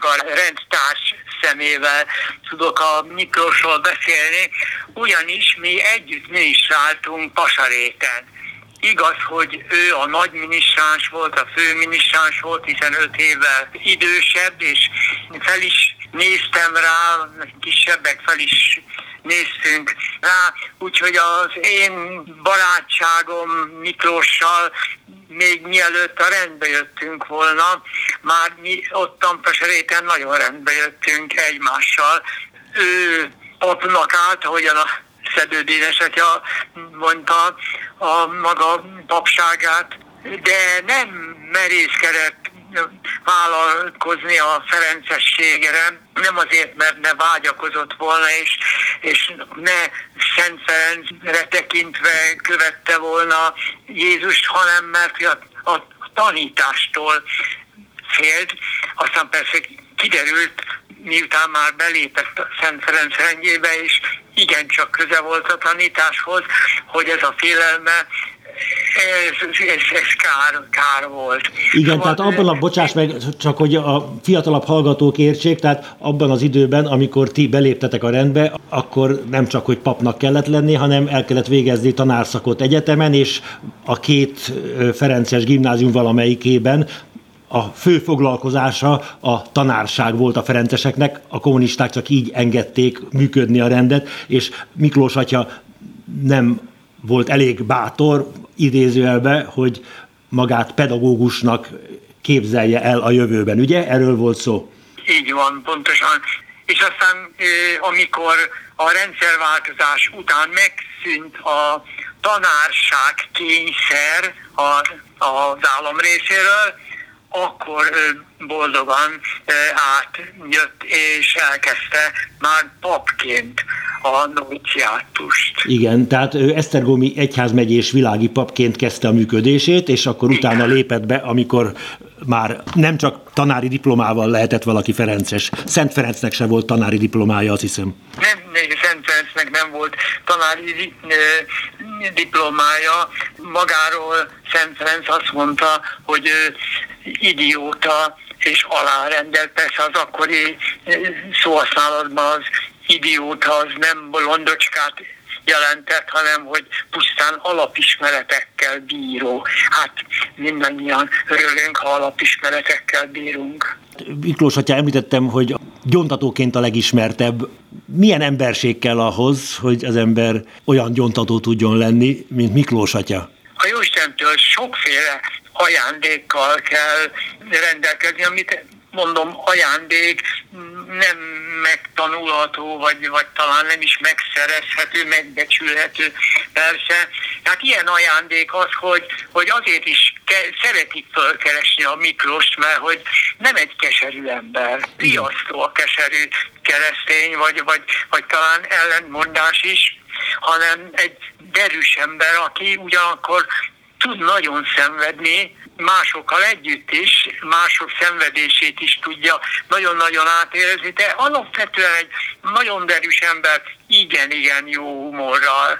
csak a rendtárs szemével tudok a Miklósról beszélni, ugyanis mi együtt minisztráltunk Pasaréten. Igaz, hogy ő a nagy minisztráns volt, a fő minisztráns volt, hiszen öt évvel idősebb, és fel is néztem rá, kisebbek fel is néztünk rá, úgyhogy az én barátságom Miklóssal még mielőtt a rendbe jöttünk volna, már mi ott Tampaseréten nagyon rendbe jöttünk egymással. Ő papnak állt, ahogyan a Szedő Dénesetja mondta a maga papságát, de nem merészkedett vállalkozni a Ferencességre, nem azért, mert ne vágyakozott volna, és, és ne Szent Ferencre tekintve követte volna Jézust, hanem mert a, a tanítástól félt. Aztán persze kiderült, miután már belépett a Szent Ferenc rendjébe, és igencsak köze volt a tanításhoz, hogy ez a félelme ez, ez, ez kár, kár volt. Igen, szóval, tehát abban a, bocsáss meg, csak hogy a fiatalabb hallgatók értsék, tehát abban az időben, amikor ti beléptetek a rendbe, akkor nem csak, hogy papnak kellett lenni, hanem el kellett végezni tanárszakot egyetemen, és a két Ferences gimnázium valamelyikében a fő foglalkozása a tanárság volt a ferenceseknek, a kommunisták csak így engedték működni a rendet, és Miklós atya nem volt elég bátor, idézőjelbe, hogy magát pedagógusnak képzelje el a jövőben, ugye? Erről volt szó. Így van, pontosan. És aztán, amikor a rendszerváltozás után megszűnt a tanárság kényszer az állam részéről, akkor boldogan átjött és elkezdte már papként a noviciátust. Igen, tehát ő Esztergomi egyházmegyés világi papként kezdte a működését, és akkor Igen. utána lépett be, amikor már nem csak tanári diplomával lehetett valaki Ferences. Szent Ferencnek se volt tanári diplomája, azt hiszem. Nem, Szent Ferencnek nem volt tanári diplomája. Magáról Szent Ferenc azt mondta, hogy ő idióta és alárendelt. Persze az akkori szóhasználatban az idióta az nem bolondocskát jelentett, hanem hogy pusztán alapismeretekkel bíró. Hát mindannyian örülünk, ha alapismeretekkel bírunk. Miklós atya, említettem, hogy gyontatóként a legismertebb. Milyen emberség kell ahhoz, hogy az ember olyan gyontató tudjon lenni, mint Miklós atya? A Jóistentől sokféle ajándékkal kell rendelkezni, amit mondom, ajándék nem megtanulható, vagy, vagy talán nem is megszerezhető, megbecsülhető. Persze. Tehát ilyen ajándék az, hogy, hogy azért is ke- szeretik fölkeresni a Miklóst, mert hogy nem egy keserű ember, riasztó a keserű keresztény, vagy, vagy, vagy talán ellentmondás is, hanem egy derűs ember, aki ugyanakkor tud nagyon szenvedni, másokkal együtt is, mások szenvedését is tudja nagyon-nagyon átérezni, de alapvetően egy nagyon derűs ember, igen-igen jó humorral.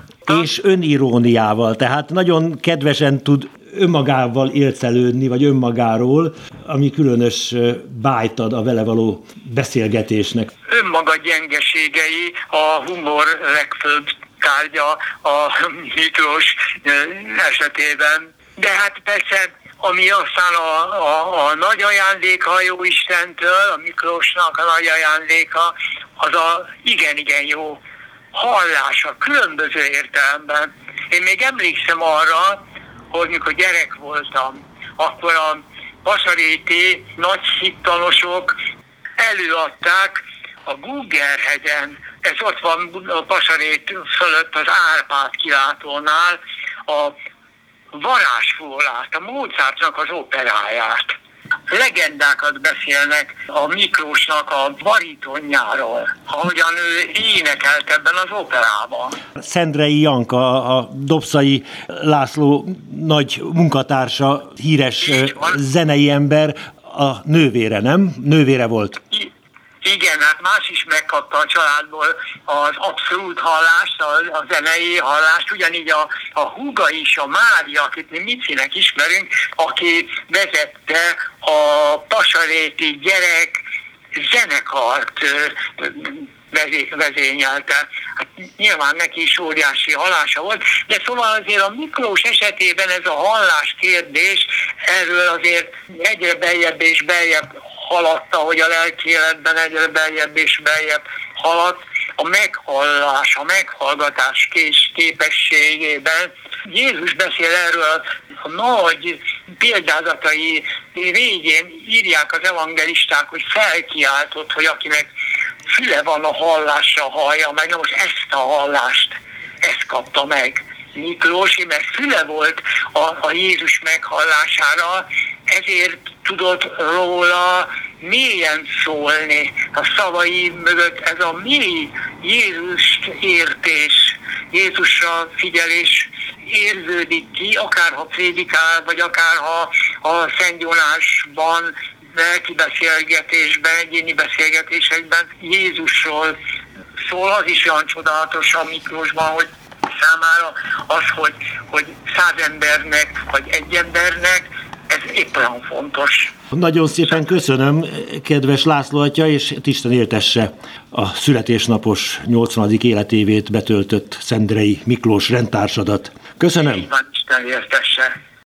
És öniróniával, tehát nagyon kedvesen tud önmagával élcelődni, vagy önmagáról, ami különös bájt ad a vele való beszélgetésnek. Önmaga gyengeségei a humor legfőbb tárgya a Miklós esetében. De hát persze ami aztán a, a, a nagy ajándéka a jó Istentől, a Miklósnak a nagy ajándéka, az a igen-igen jó hallása, különböző értelemben. Én még emlékszem arra, hogy mikor gyerek voltam, akkor a Pasaréti nagy hittanosok előadták a Gugerhegyen, ez ott van a Pasarét fölött az Árpád kilátónál, a varázsfólát, a Mozartnak az operáját. Legendákat beszélnek a Miklósnak a baritonjáról, ahogyan ő énekelt ebben az operában. Szendrei Janka, a Dobszai László nagy munkatársa, híres zenei ember, a nővére, nem? Nővére volt. Igen, hát más is megkapta a családból az abszolút hallást, a, a zenei hallást, ugyanígy a, a húga is, a Mária, akit mi Micinek ismerünk, aki vezette a pasaréti gyerek zenekart vezényelte. Hát nyilván neki is óriási hallása volt, de szóval azért a Miklós esetében ez a hallás kérdés, erről azért egyre beljebb és beljebb haladta, hogy a lelki életben egyre beljebb és beljebb haladt, a meghallás, a meghallgatás kés képességében. Jézus beszél erről a nagy példázatai végén írják az evangelisták, hogy felkiáltott, hogy akinek füle van a hallásra hallja meg, most ezt a hallást, ezt kapta meg. Miklós, mert füle volt a, a Jézus meghallására, ezért tudott róla mélyen szólni. A szavai mögött ez a mély Jézust értés, Jézusra figyelés érződik ki, akár ha prédikál, vagy akár ha a Szent Jónásban lelki beszélgetésben, egyéni beszélgetésekben Jézusról szól, az is olyan csodálatos a Miklósban, hogy számára az, hogy, hogy száz embernek, vagy egy embernek, ez épp olyan fontos. Nagyon szépen köszönöm, kedves László atya, és Isten éltesse a születésnapos 80. életévét betöltött Szendrei Miklós rendtársadat. Köszönöm. Isten éltesse.